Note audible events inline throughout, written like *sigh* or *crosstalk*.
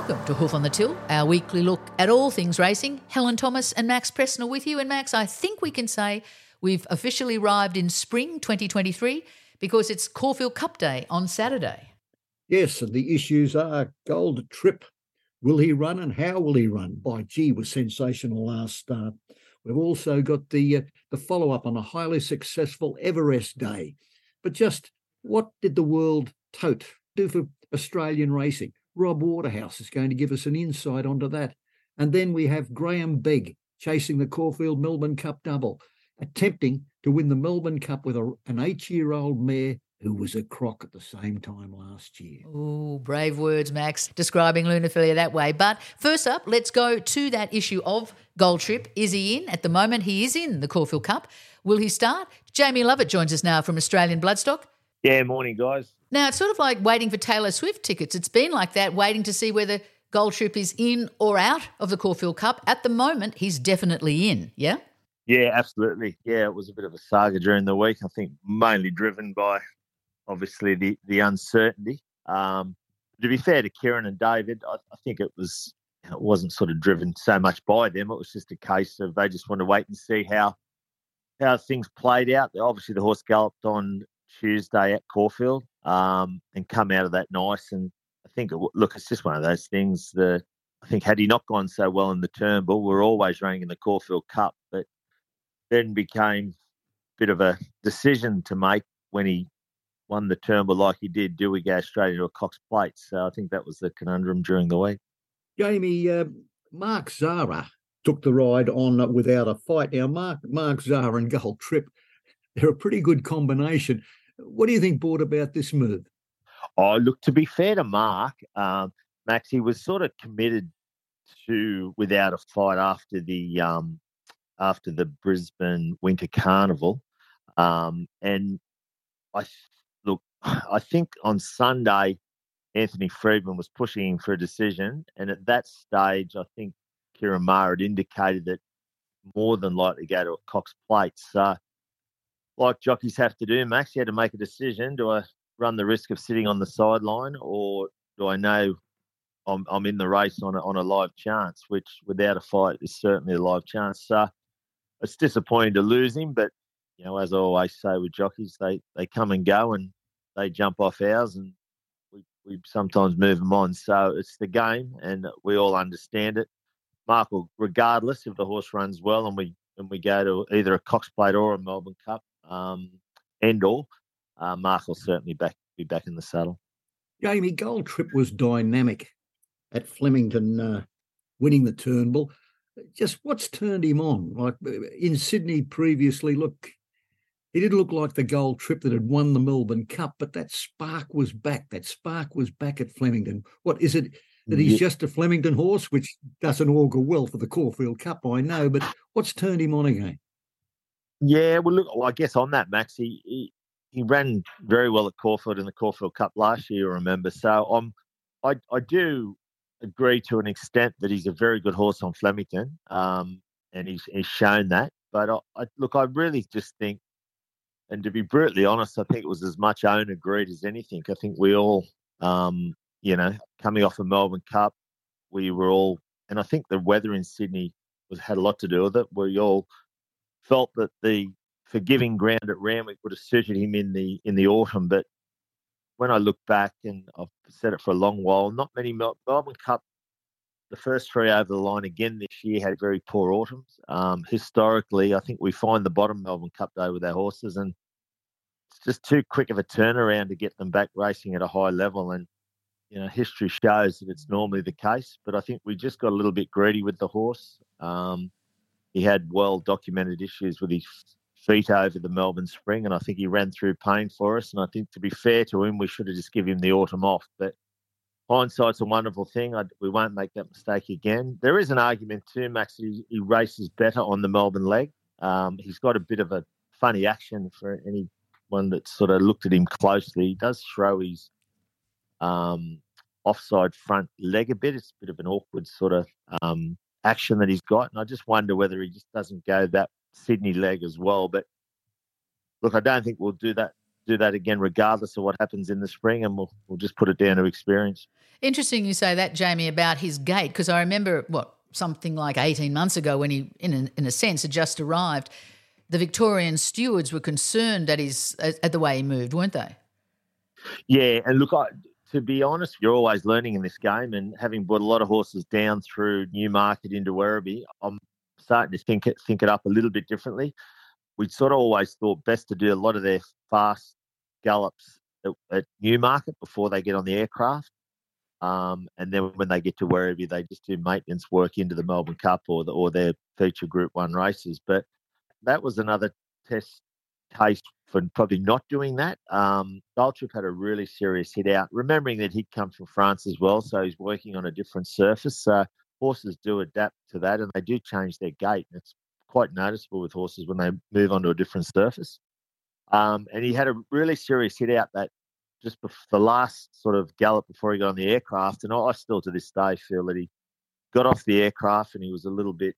Welcome to Hoof on the Till, our weekly look at all things racing. Helen Thomas and Max Preston are with you. And Max, I think we can say we've officially arrived in spring 2023 because it's Caulfield Cup Day on Saturday. Yes, and the issues are Gold Trip. Will he run and how will he run? By gee, was sensational last start. We've also got the uh, the follow up on a highly successful Everest Day. But just what did the world tote do for Australian racing? Rob Waterhouse is going to give us an insight onto that. And then we have Grahame Begg chasing the Caulfield Melbourne Cup double, attempting to win the Melbourne Cup with a, an eight year old mare who was a crock at the same time last year. Oh, brave words, Max, describing Lunar Flare that way. But first up, let's go to that issue of Gold Trip. Is he in? At the moment, he is in the Caulfield Cup. Will he start? Jamie Lovett joins us now from Australian Bloodstock. Yeah, morning, guys. Now, it's sort of like waiting for Taylor Swift tickets. It's been like that, waiting to see whether Gold Trip is in or out of the Caulfield Cup. At the moment, he's definitely in, yeah? Yeah, absolutely. Yeah, it was a bit of a saga during the week. I think mainly driven by obviously the, the uncertainty. Um, to be fair to Ciaron and David, I, I think it was it wasn't sort of driven so much by them. It was just a case of they just wanted to wait and see how how things played out. Obviously, the horse galloped on Tuesday at Caulfield um, and come out of that nice. And I think, look, it's just one of those things that I think had he not gone so well in the Turnbull, we're always running in the Caulfield Cup, but then became a bit of a decision to make when he won the Turnbull like he did. Do we go straight into a Cox Plate? So I think that was the conundrum during the week. Jamie, uh, Mark Zahra took the ride on without a fight. Now, Mark Mark Zahra and Gold Trip, they're a pretty good combination. What do you think brought about this move? Oh, look, to be fair to Mark, um, Max, he was sort of committed to without a fight after the um, after the Brisbane Winter Carnival, um, and I look, *sighs* I think on Sunday, Anthony Freedman was pushing for a decision, and at that stage, I think Maher had indicated that more than likely go to a Cox Plate. So like jockeys have to do, Max, you had to make a decision. Do I run the risk of sitting on the sideline or do I know I'm, I'm in the race on a, on a live chance, which without a fight is certainly a live chance. So it's disappointing to lose him, but you know, as I always say with jockeys, they, they come and go and they jump off ours and we, we sometimes move them on. So it's the game and we all understand it. Mark regardless if the horse runs well and we and we go to either a Cox Plate or a Melbourne Cup, um, and or uh, Mark will certainly back be back in the saddle. Jamie Gold Trip was dynamic at Flemington, uh, winning the Turnbull. Just what's turned him on? Like uh, in Sydney previously, look, he didn't look like the Gold Trip that had won the Melbourne Cup, but that spark was back. That spark was back at Flemington. What is it? That he's yeah. just a Flemington horse, which doesn't augur well for the Caulfield Cup, I know, but what's turned him on again? Yeah, well, look, I guess on that, Max, he, he, he ran very well at Caulfield in the Caulfield Cup last year, remember. So um, I, I do agree to an extent that he's a very good horse on Flemington, um, and he's, he's shown that. But I, I, look, I really just think, and to be brutally honest, I think it was as much owner greed as anything. I think we all, um, you know, coming off a Melbourne Cup, we were all, and I think the weather in Sydney was had a lot to do with it. We all felt that the forgiving ground at Randwick would have suited him in the in the autumn. But when I look back, and I've said it for a long while, not many Melbourne Cup, the first three over the line again this year had very poor autumns. Um, historically, I think we find the bottom Melbourne Cup day with our horses, and it's just too quick of a turnaround to get them back racing at a high level. And you know, history shows that it's normally the case, but I think we just got a little bit greedy with the horse. Um, he had well documented issues with his feet over the Melbourne Spring, and I think he ran through pain for us. And I think to be fair to him, we should have just given him the autumn off. But hindsight's a wonderful thing. I, we won't make that mistake again. There is an argument too, Max. He, he races better on the Melbourne leg. Um, he's got a bit of a funny action for anyone that sort of looked at him closely. He does throw his um, offside front leg a bit. It's a bit of an awkward sort of um, action that he's got. And I just wonder whether he just doesn't go that Sydney leg as well. But look, I don't think we'll do that do that again, regardless of what happens in the spring, and we'll we'll just put it down to experience. Interesting you say that, Jamie, about his gait, because I remember what something like eighteen months ago when he, in a, in a sense, had just arrived. The Victorian stewards were concerned at his at the way he moved, weren't they? Yeah, and look, I, to be honest, you're always learning in this game, and having brought a lot of horses down through Newmarket into Werribee, I'm starting to think it think it up a little bit differently. We'd sort of always thought best to do a lot of their fast gallops at, at Newmarket before they get on the aircraft. Um, and then when they get to Werribee, they just do maintenance work into the Melbourne Cup or the, or their feature Group One races. But that was another test case for probably not doing that. Um, Gold Trip had a really serious hit out, remembering that he'd come from France as well, so he's working on a different surface. So horses do adapt to that, and they do change their gait. It's quite noticeable with horses when they move onto a different surface. Um, and he had a really serious hit out that just before the last sort of gallop before he got on the aircraft. And I still to this day feel that he got off the aircraft and he was a little bit,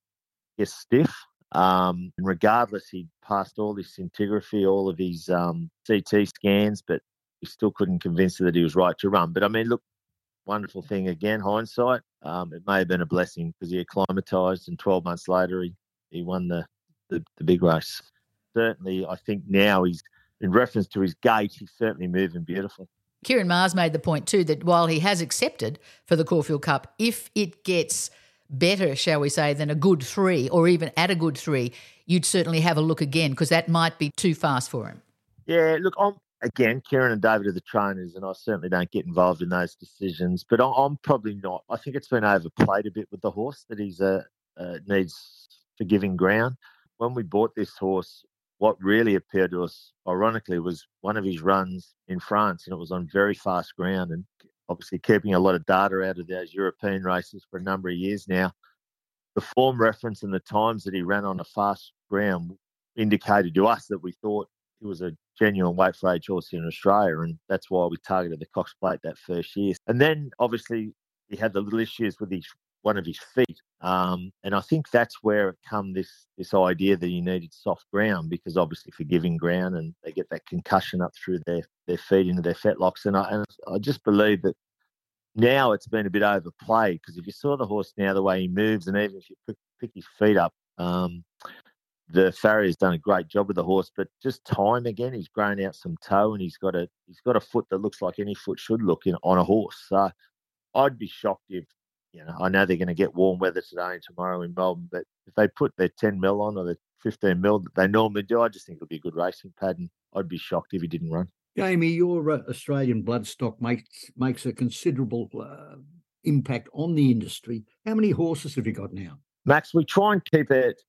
I guess, stiff. Um, and regardless, he passed all his scintigraphy, all of his um, CT scans, but he still couldn't convince her that he was right to run. But I mean, look, wonderful thing again, hindsight. Um, it may have been a blessing because he acclimatised, and 12 months later, he, he won the, the, the big race. Certainly, I think now he's, in reference to his gait, he's certainly moving beautifully. Ciaron Maher made the point too that while he has accepted for the Caulfield Cup, if it gets better, shall we say, than a good three or even at a good three, you'd certainly have a look again because that might be too fast for him. Yeah, look, I'm again, Ciaron and David are the trainers, and I certainly don't get involved in those decisions. But I'm probably not. I think it's been overplayed a bit with the horse that he's uh, uh, needs forgiving ground. When we bought this horse, what really appeared to us, ironically, was one of his runs in France, and it was on very fast ground. And obviously, keeping a lot of data out of those European races for a number of years now, the form reference and the times that he ran on a fast ground indicated to us that we thought he was a genuine weight for age horse in Australia, and that's why we targeted the Cox Plate that first year. And then obviously he had the little issues with his one of his feet, um, and I think that's where it come this this idea that he needed soft ground because obviously forgiving ground, and they get that concussion up through their their feet into their fetlocks, and I and I just believe that. Now it's been a bit overplayed because if you saw the horse now, the way he moves, and even if you pick, pick his feet up, um, the farrier's done a great job with the horse, but just time again, he's grown out some toe and he's got a he's got a foot that looks like any foot should look in on a horse. So I'd be shocked if you know I know they're going to get warm weather today and tomorrow in Melbourne, but if they put their ten mil on or the fifteen mil that they normally do, I just think it'll be a good racing pattern. I'd be shocked if he didn't run. Jamie, your uh, Australian bloodstock makes makes a considerable uh, impact on the industry. How many horses have you got now? Max, we try and keep it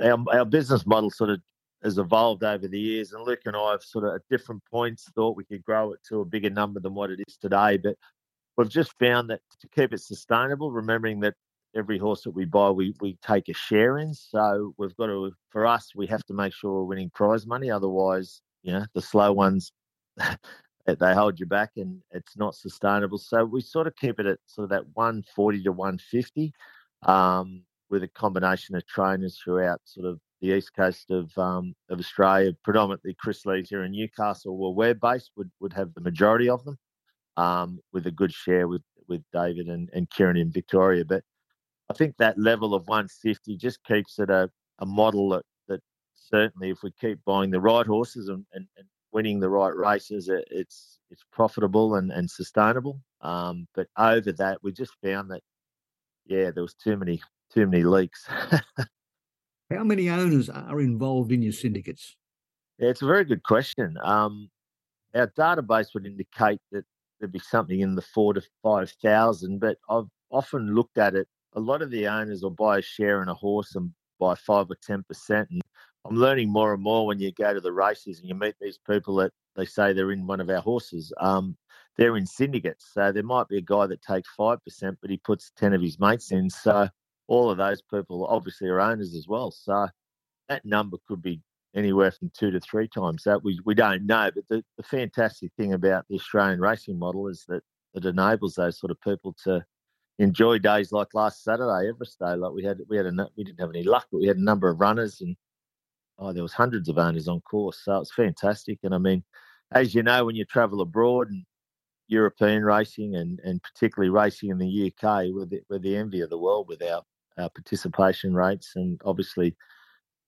our, our business model sort of has evolved over the years, and Luke and I have sort of at different points thought we could grow it to a bigger number than what it is today. But we've just found that to keep it sustainable, remembering that every horse that we buy, we, we take a share in. So we've got to, for us, we have to make sure we're winning prize money. Otherwise, you know, the slow ones, *laughs* they hold you back and it's not sustainable. So we sort of keep it at sort of that 140 to 150. Um, with a combination of trainers throughout sort of the east coast of um, of Australia, predominantly Chris Lees here in Newcastle, where we're based, would, would have the majority of them, um, with a good share with, with David and, and Ciaron in Victoria. But I think that level of 150 just keeps it a, a model that, that certainly if we keep buying the right horses and, and, and winning the right races, it, it's it's profitable and, and sustainable. Um, but over that, we just found that, yeah, there was too many too many leaks. *laughs* How many owners are involved in your syndicates? Yeah, it's a very good question. Um, our database would indicate that there'd be something in the four to five thousand, but I've often looked at it. A lot of the owners will buy a share in a horse and buy five or ten percent. And I'm learning more and more when you go to the races and you meet these people that they say they're in one of our horses. Um, they're in syndicates, so there might be a guy that takes five percent, but he puts ten of his mates in. So all of those people obviously are owners as well. So that number could be anywhere from two to three times that. We, we don't know. But the, the fantastic thing about the Australian racing model is that it enables those sort of people to enjoy days like last Saturday, Everest Day. Like we had, we had a, we didn't have any luck, but we had a number of runners and oh, there was hundreds of owners on course. So it's fantastic. And I mean, as you know, when you travel abroad and European racing and, and particularly racing in the UK, we're the, we're the envy of the world with our, our participation rates. And obviously,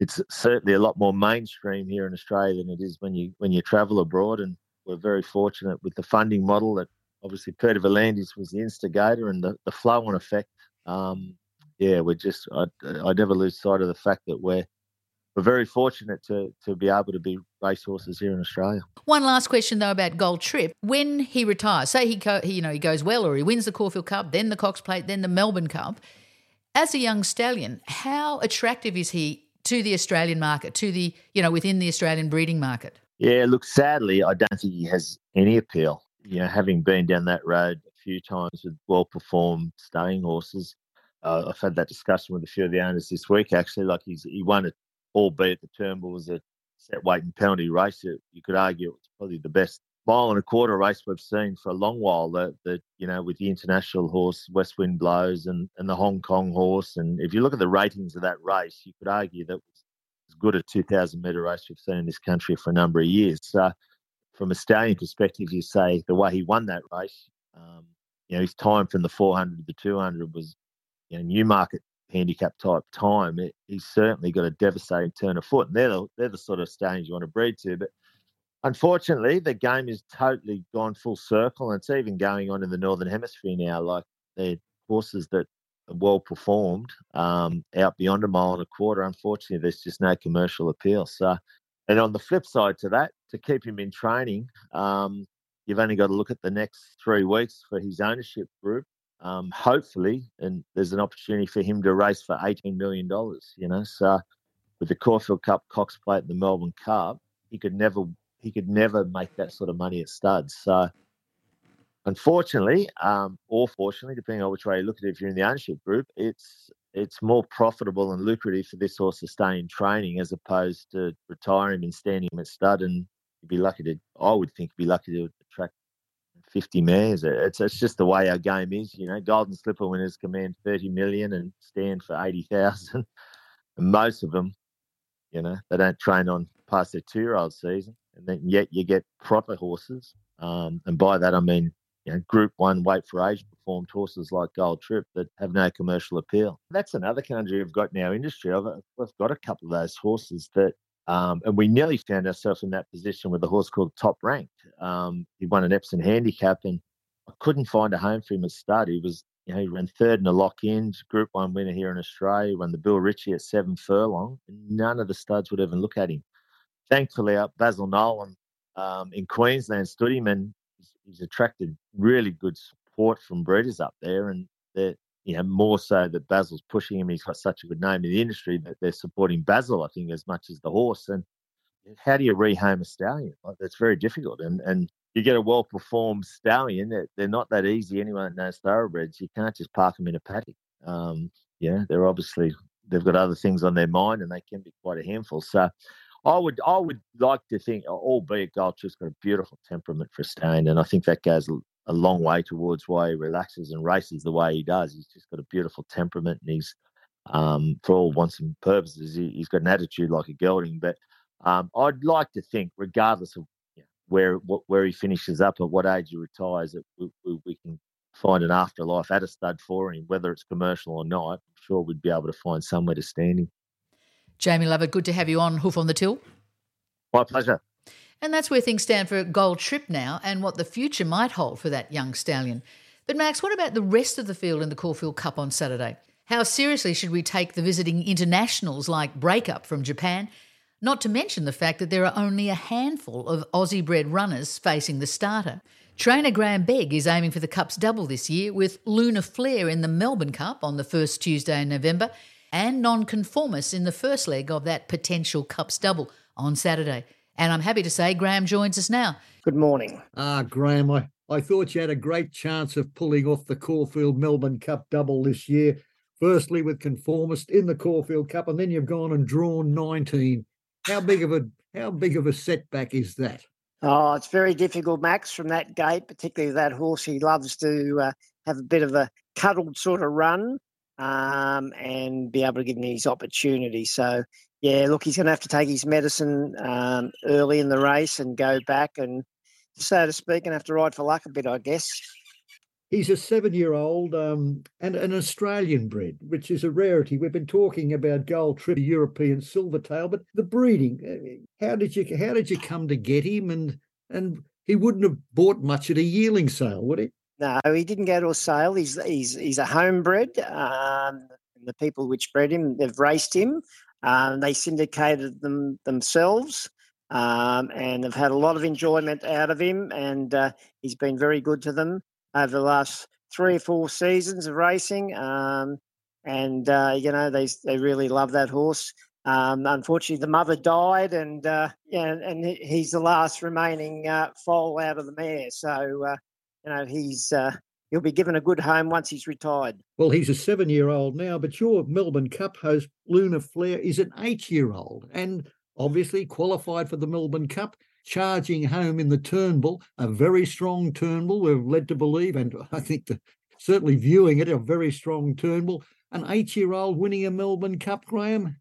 it's certainly a lot more mainstream here in Australia than it is when you when you travel abroad. And we're very fortunate with the funding model that obviously Peter V'landys was the instigator and the, the flow on effect. Um, yeah, we're just I, I never lose sight of the fact that we're we're very fortunate to to be able to be racehorses here in Australia. One last question though about Gold Trip. When he retires, say he, he you know he goes well or he wins the Caulfield Cup, then the Cox Plate, then the Melbourne Cup. As a young stallion, how attractive is he to the Australian market, to the you know within the Australian breeding market? Yeah, look, sadly, I don't think he has any appeal. You know, having been down that road a few times with well performed staying horses, uh, I've had that discussion with a few of the owners this week. Actually, like he's he won it, albeit the Turnbull was a set weight and penalty race. You could argue it's probably the best mile and a quarter race we've seen for a long while. That that you know with the international horse West Wind Blows and and the Hong Kong horse, and if you look at the ratings of that race, you could argue that was as good a 2,000 metre race we've seen in this country for a number of years. So from a stallion perspective, you say the way he won that race, um, you know, his time from the 400 to the 200 was you know, Newmarket handicap type time, it, he's certainly got a devastating turn of foot. And they're the, they're the sort of stallions you want to breed to. But unfortunately, the game is totally gone full circle. And it's even going on in the Northern Hemisphere now. Like they're horses that are well performed um, out beyond a mile and a quarter. Unfortunately, there's just no commercial appeal. So, and on the flip side to that, to keep him in training, um, you've only got to look at the next three weeks for his ownership group um, hopefully, and there's an opportunity for him to race for $18 million, you know. So with the Caulfield Cup, Cox Plate, and the Melbourne Cup, he could never he could never make that sort of money at studs. So unfortunately, um, or fortunately, depending on which way you look at it, if you're in the ownership group, it's it's more profitable and lucrative for this horse to stay in training as opposed to retiring and standing him at stud. And you'd be lucky to, I would think, be lucky to attract 50 mares. It's it's just the way our game is. You know, Golden Slipper winners command 30 million and stand for 80,000. *laughs* And most of them, you know, they don't train on past their two-year-old season, and then yet you get proper horses. Um, and by that I mean, you know, Group One weight for age performed horses like Gold Trip that have no commercial appeal. That's another country we've got in our industry. I've, we've got a couple of those horses that um, and we nearly found ourselves in that position with a horse called Top Ranked. Um, he won an Epsom handicap, and I couldn't find a home for him at stud. He was, you know, he ran third in a lock-in, Group One winner here in Australia. He Won the Bill Ritchie at seven furlong. And none of the studs would even look at him. Thankfully, up Basil Nolan um, in Queensland stood him, and he's, attracted really good support from breeders up there, and they're you know, more so that Basil's pushing him. He's got such a good name in the industry that they're supporting Basil, I think, as much as the horse. And how do you rehome a stallion? Like, that's very difficult. And and you get a well performed stallion. They're, they're not that easy. Anyone that knows thoroughbreds, you can't just park them in a paddock. Um, yeah, they're obviously they've got other things on their mind, and they can be quite a handful. So. I would I would like to think, albeit Gold Trip's got a beautiful temperament for stallion, and I think that goes a long way towards why he relaxes and races the way he does. He's just got a beautiful temperament, and he's um, for all wants and purposes, he, has got an attitude like a gelding. But um, I'd like to think, regardless of where where he finishes up at what age he retires, that we, we, we, can find an afterlife at a stud for him, whether it's commercial or not. I'm sure we'd be able to find somewhere to stand him. Jamie Lovett, good to have you on Hoof on the Till. My pleasure. And that's where things stand for Gold Trip now and what the future might hold for that young stallion. But, Max, what about the rest of the field in the Caulfield Cup on Saturday? How seriously should we take the visiting internationals like Breakup from Japan? Not to mention the fact that there are only a handful of Aussie bred runners facing the starter. Trainer Grahame Begg is aiming for the Cup's double this year with Lunar Flare in the Melbourne Cup on the first Tuesday in November and Nonconformist in the first leg of that potential Cup's double on Saturday. And I'm happy to say Grahame joins us now. Good morning. Ah, Grahame, I, I thought you had a great chance of pulling off the Caulfield Melbourne Cup double this year. Firstly, with Conformist in the Caulfield Cup, and then you've gone and drawn 19. How big of a how big of a setback is that? Oh, it's very difficult, Max, from that gate, particularly that horse. He loves to uh, have a bit of a cuddled sort of run um, and be able to give him his opportunity. So yeah, look, he's going to have to take his medicine um, early in the race and go back and so to speak, and have to ride for luck a bit, I guess. He's a seven-year-old um, and an Australian bred, which is a rarity. We've been talking about Gold Trip, European Silvertail, but the breeding. Uh, how did you how did you come to get him? And and he wouldn't have bought much at a yearling sale, would he? No, he didn't go to a sale. He's he's he's a homebred. Um, the people which bred him, they've raced him. Um, they syndicated them themselves, um, and they've had a lot of enjoyment out of him. And uh, he's been very good to them over the last three or four seasons of racing. Um, and uh, you know they they really love that horse. Um, unfortunately, the mother died, and uh, yeah, and he's the last remaining uh, foal out of the mare. So uh, you know he's uh, he'll be given a good home once he's retired. Well, he's a seven-year-old now, but your Melbourne Cup host Lunar Flare is an eight-year-old, and obviously qualified for the Melbourne Cup charging home in the Turnbull, a very strong Turnbull. We're led to believe, and I think the, certainly viewing it, a very strong Turnbull. An eight-year-old winning a Melbourne Cup, Grahame.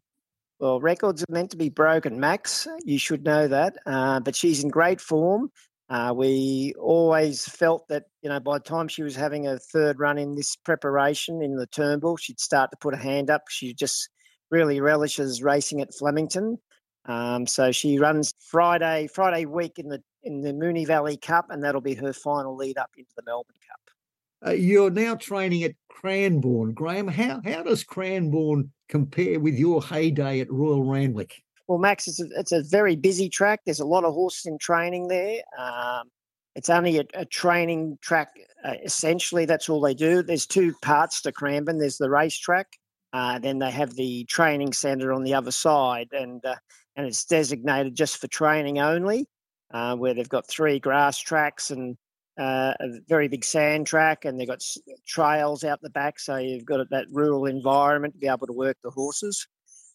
Well, records are meant to be broken, Max. You should know that. Uh, but she's in great form. Uh, we always felt that, you know, by the time she was having a third run in this preparation in the Turnbull, she'd start to put a hand up. She just really relishes racing at Flemington. Um, so she runs Friday Friday week in the in the Moonee Valley Cup, and that'll be her final lead up into the Melbourne Cup. Uh, you're now training at Cranbourne, Grahame. How how does Cranbourne compare with your heyday at Royal Randwick? Well, Max, it's a, it's a very busy track. There's a lot of horses in training there. Um, it's only a, a training track. Uh, essentially, that's all they do. There's two parts to Cranbourne. There's the racetrack, uh, then they have the training centre on the other side, and uh, and it's designated just for training only, uh, where they've got three grass tracks and uh, a very big sand track, and they've got trails out the back, so you've got that rural environment to be able to work the horses.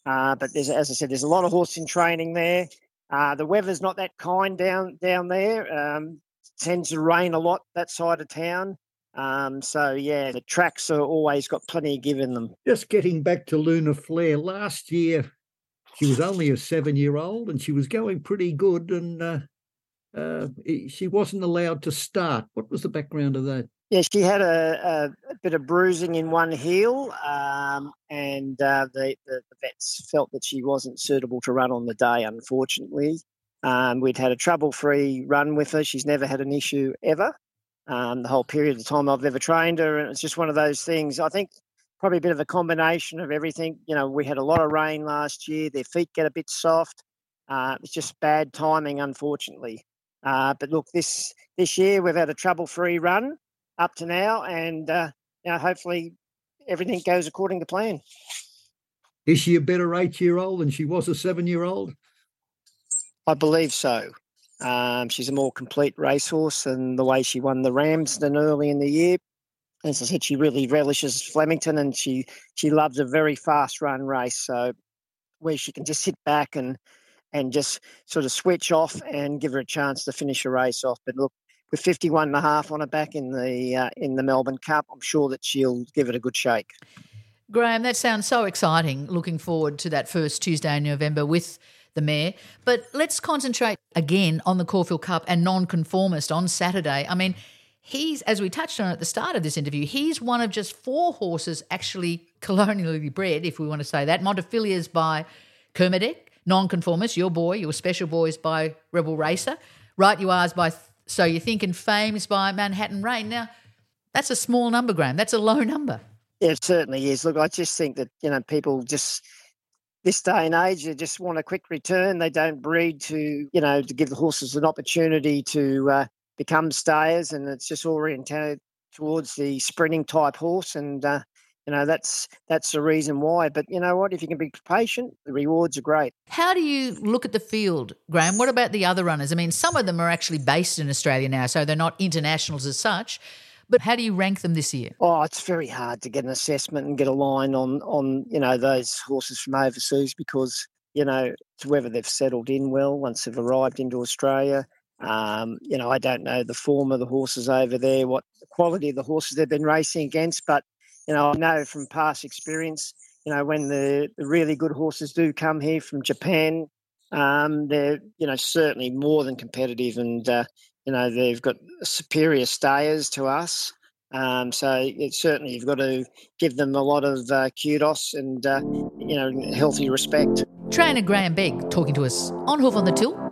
Uh, but as I said, there's a lot of horse in training there. Uh, the weather's not that kind down down there. Um, tends to rain a lot that side of town. Um, so yeah, the tracks are always got plenty of give in them. Just getting back to Lunar Flare, last year she was only a seven year old and she was going pretty good and uh, uh, she wasn't allowed to start. What was the background of that? Yeah, she had a, a, a bit of bruising in one heel, um, and uh, the, the, the, vets felt that she wasn't suitable to run on the day, unfortunately. Um, we'd had a trouble free run with her. She's never had an issue ever, um, the whole period of time I've ever trained her. And it's just one of those things. I think probably a bit of a combination of everything. You know, we had a lot of rain last year. Their feet get a bit soft. Uh, it's just bad timing, unfortunately. Uh, but look, this this year we've had a trouble-free run up to now, and uh, you know, hopefully everything goes according to plan. Is she a better eight-year-old than she was a seven-year-old? I believe so. Um, she's a more complete racehorse, and the way she won the Ramsden early in the year as I said, she really relishes Flemington and she she loves a very fast run race. So where she can just sit back and and just sort of switch off and give her a chance to finish a race off. But look, with 51 and a half on her back in the uh, in the Melbourne Cup, I'm sure that she'll give it a good shake. Grahame, that sounds so exciting. Looking forward to that first Tuesday in November with the mayor. But let's concentrate again on the Caulfield Cup and Nonconformist on Saturday. I mean, he's, as we touched on at the start of this interview, he's one of just four horses actually *laughs* colonially bred, if we want to say that. Montefilia is by Kermadec, Nonconformist, your boy, your special boy is by Rebel Racer. Right You Are's by So you're thinking Fame is by Manhattan Rain. Now, that's a small number, Grahame. That's a low number. It certainly is. Look, I just think that, you know, people just this day and age, they just want a quick return. They don't breed to, you know, to give the horses an opportunity to uh, become stayers, and it's just all oriented towards the sprinting type horse, and uh, you know that's that's the reason why. But you know what? If you can be patient, the rewards are great. How do you look at the field, Grahame? What about the other runners? I mean, some of them are actually based in Australia now, so they're not internationals as such. But how do you rank them this year? Oh, it's very hard to get an assessment and get a line on on you know those horses from overseas because you know it's whether they've settled in well once they've arrived into Australia. Um, you know, I don't know the form of the horses over there, what the quality of the horses they've been racing against, but you know, I know from past experience, you know, when the, the really good horses do come here from Japan, um, they're you know certainly more than competitive, and uh, you know, they've got superior stayers to us. Um, so it's certainly you've got to give them a lot of uh, kudos and uh, you know healthy respect. Trainer Grahame Begg talking to us on Hoof on the Till.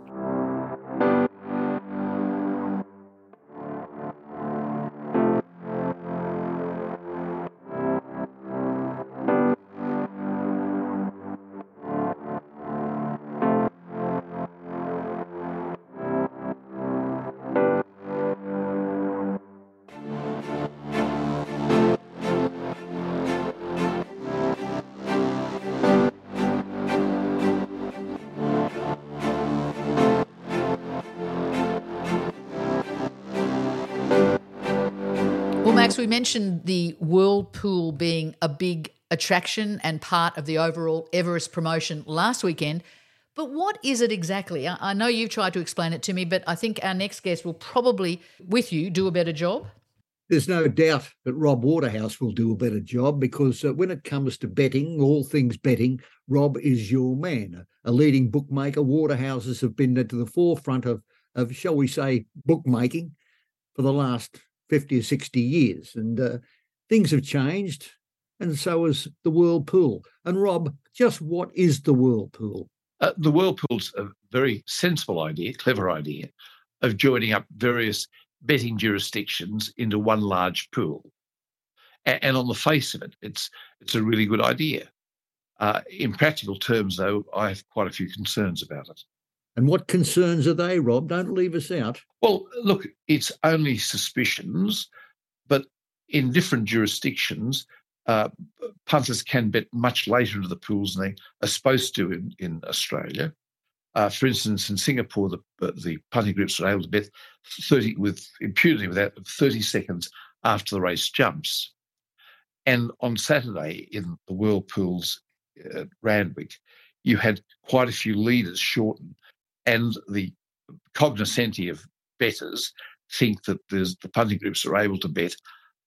We mentioned the World Pool being a big attraction and part of the overall Everest promotion last weekend. But what is it exactly? I know you've tried to explain it to me, but I think our next guest will probably, with you, do a better job. There's no doubt that Rob Waterhouse will do a better job because uh, when it comes to betting, all things betting, Rob is your man. A leading bookmaker, Waterhouses have been at the forefront of, of, shall we say, bookmaking for the last 50 or 60 years. And uh, things have changed, and so has the World Pool. And Rob, just what is the World Pool? Uh, the World Pool's a very sensible idea, clever idea, of joining up various betting jurisdictions into one large pool. And, and on the face of it, it's it's a really good idea. Uh, in practical terms, though, I have quite a few concerns about it. And what concerns are they, Rob? Don't leave us out. Well, look, it's only suspicions, but in different jurisdictions, uh, punters can bet much later into the pools than they are supposed to in, in Australia. Uh, for instance, in Singapore, the, the punting groups are able to bet 30 with impunity without 30 seconds after the race jumps. And on Saturday in the World Pools at uh, Randwick, you had quite a few leaders shorten and the cognoscenti of bettors think that the punting groups are able to bet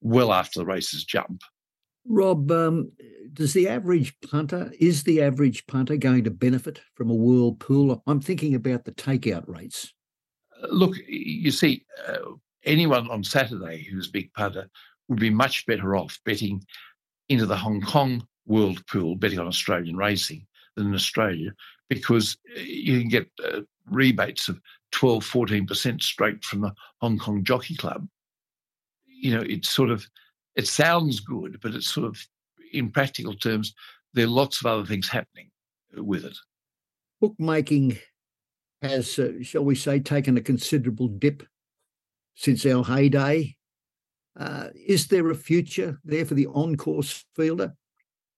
well after the races jump. Rob, um, does the average punter, is the average punter going to benefit from a World Pool? I'm thinking about the takeout rates. Uh, look, you see, uh, anyone on Saturday who's a big punter would be much better off betting into the Hong Kong World Pool, betting on Australian racing, than in Australia, because uh, you can get uh, rebates of 12, 14% straight from the Hong Kong Jockey Club. You know, it's sort of, it sounds good, but it's sort of, in practical terms, there are lots of other things happening with it. Bookmaking has, uh, shall we say, taken a considerable dip since our heyday. Uh, is there a future there for the on course fielder?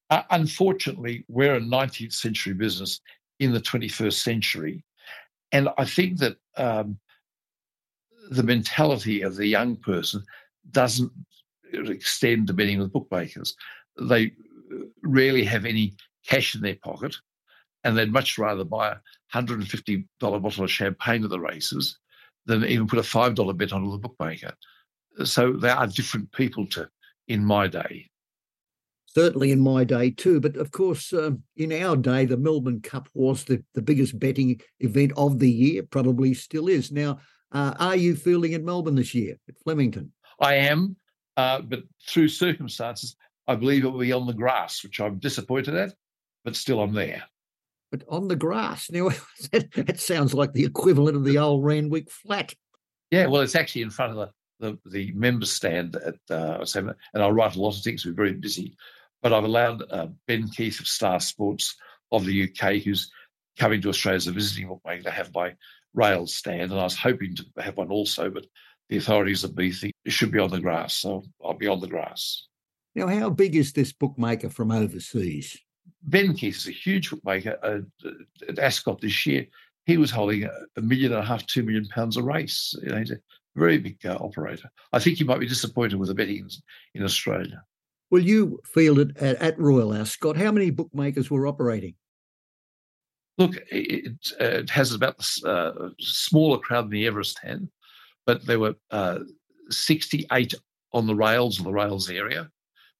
Uh, unfortunately, we're a 19th century business in the 21st century. And I think that um, the mentality of the young person doesn't extend to betting with bookmakers. They rarely have any cash in their pocket, and they'd much rather buy a $150 bottle of champagne at the races than even put a $5 bet on the bookmaker. So they are different people to in my day certainly in my day too. But of course, uh, in our day, the Melbourne Cup was the, the biggest betting event of the year, probably still is. Now, uh, are you fielding in Melbourne this year at Flemington? I am, uh, but through circumstances, I believe it will be on the grass, which I'm disappointed at, but still I'm there. But on the grass. Now, *laughs* that, that sounds like the equivalent of the old Randwick flat. Yeah, well, it's actually in front of the the, the member stand at uh, and I'll write a lot of things. We're very busy, but I've allowed uh, Ben Keith of Star Sports of the UK, who's coming to Australia as a visiting bookmaker, to have my rail stand. And I was hoping to have one also, but the authorities of me think it should be on the grass. So I'll be on the grass. Now, how big is this bookmaker from overseas? Ben Keith is a huge bookmaker uh, at Ascot this year. He was holding a, a million and a half, two million pounds a race. You know, he's a very big uh, operator. I think you might be disappointed with the betting in, in Australia. Well, you fielded at, at Royal Ascot. How many bookmakers were operating? Look, it, it has about a uh, smaller crowd than the Everest had, but there were uh, 68 on the rails of the rails area.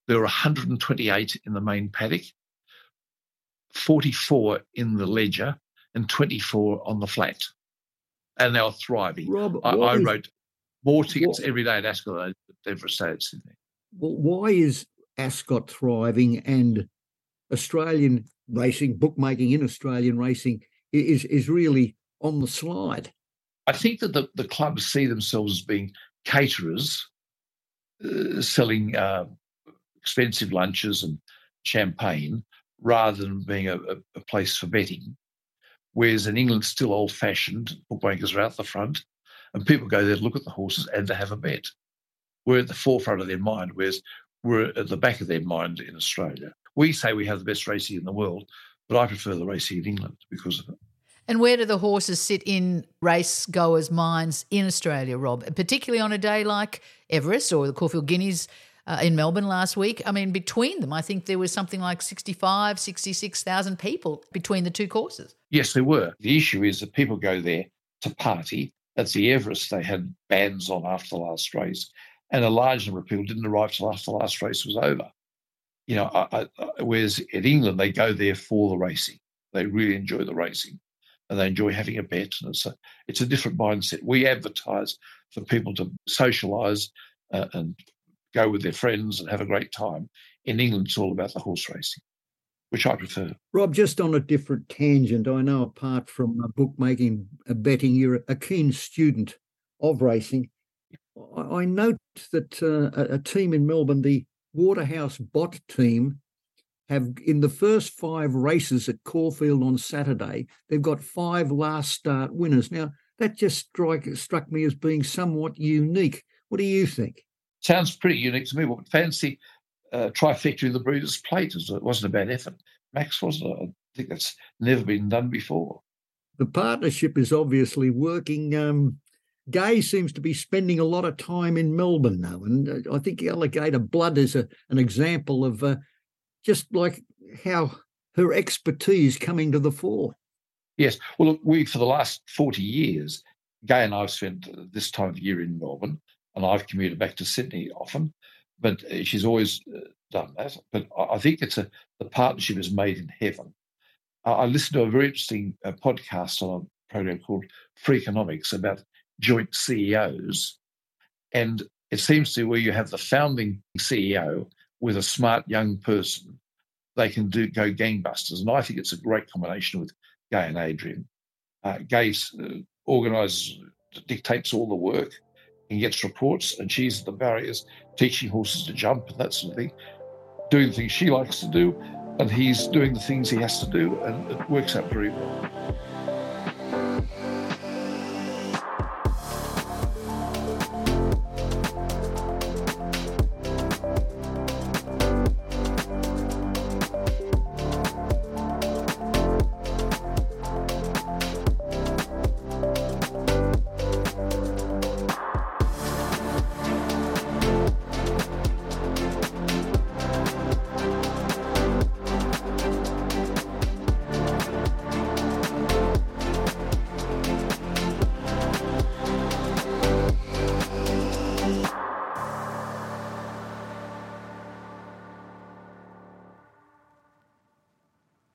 There were 128 in the main paddock, 44 in the ledger, and 24 on the flat. and they are thriving. Rob, I, I is- wrote more tickets what- every day at Ascot than ever stayed at Sydney. Well, why is Ascot thriving and Australian racing, bookmaking in Australian racing is is really on the slide? I think that the, the clubs see themselves as being caterers, uh, selling uh, expensive lunches and champagne, rather than being a, a, place for betting. Whereas in England, still old fashioned, bookmakers are out the front, and people go there to look at the horses and to have a bet. We're at the forefront of their mind, whereas we're at the back of their mind in Australia. We say we have the best racing in the world, but I prefer the racing in England because of it. And where do the horses sit in race goers' minds in Australia, Rob? Particularly on a day like Everest or the Caulfield Guineas uh, in Melbourne last week. I mean, between them, I think there was something like 65, 66,000 people between the two courses. Yes, there were. The issue is that people go there to party. At the Everest, they had bands on after the last race, and a large number of people didn't arrive till after the last race was over. You know, I, I, whereas in England, they go there for the racing. They really enjoy the racing, and they enjoy having a bet. And it's a it's a different mindset. We advertise for people to socialise uh, and go with their friends and have a great time. In England, it's all about the horse racing, which I prefer. Rob, just on a different tangent, I know apart from uh, bookmaking, uh, betting, you're a keen student of racing. I, note that uh, a, team in Melbourne, the Waterhouse Bott team, have in the first five races at Caulfield on Saturday, they've got five last start winners. Now, that just strike, struck me as being somewhat unique. What do you think? sounds pretty unique to me. But fancy uh, trifecta in the Breeders' Plate. It wasn't a bad effort. Max wasn't. I think that's never been done before. The partnership is obviously working. Um, Gai seems to be spending a lot of time in Melbourne now, and uh, I think Alligator Blood is a, an example of uh, just like how her expertise coming to the fore. Yes. Well, look, we for the last forty years, Gai and I have spent this time of year in Melbourne, and I've commuted back to Sydney often. But uh, she's always uh, done that. But I, think it's a the partnership is made in heaven. I, listened to a very interesting podcast on a program called Freakonomics about joint CEOs, and it seems to where you have the founding CEO with a smart young person, they can do go gangbusters. And I think it's a great combination with Gai and Adrian. Uh, Gai uh, organises, dictates all the work and gets reports, and she's at the barriers teaching horses to jump and that sort of thing, doing the things she likes to do, and he's doing the things he has to do, and it works out very well.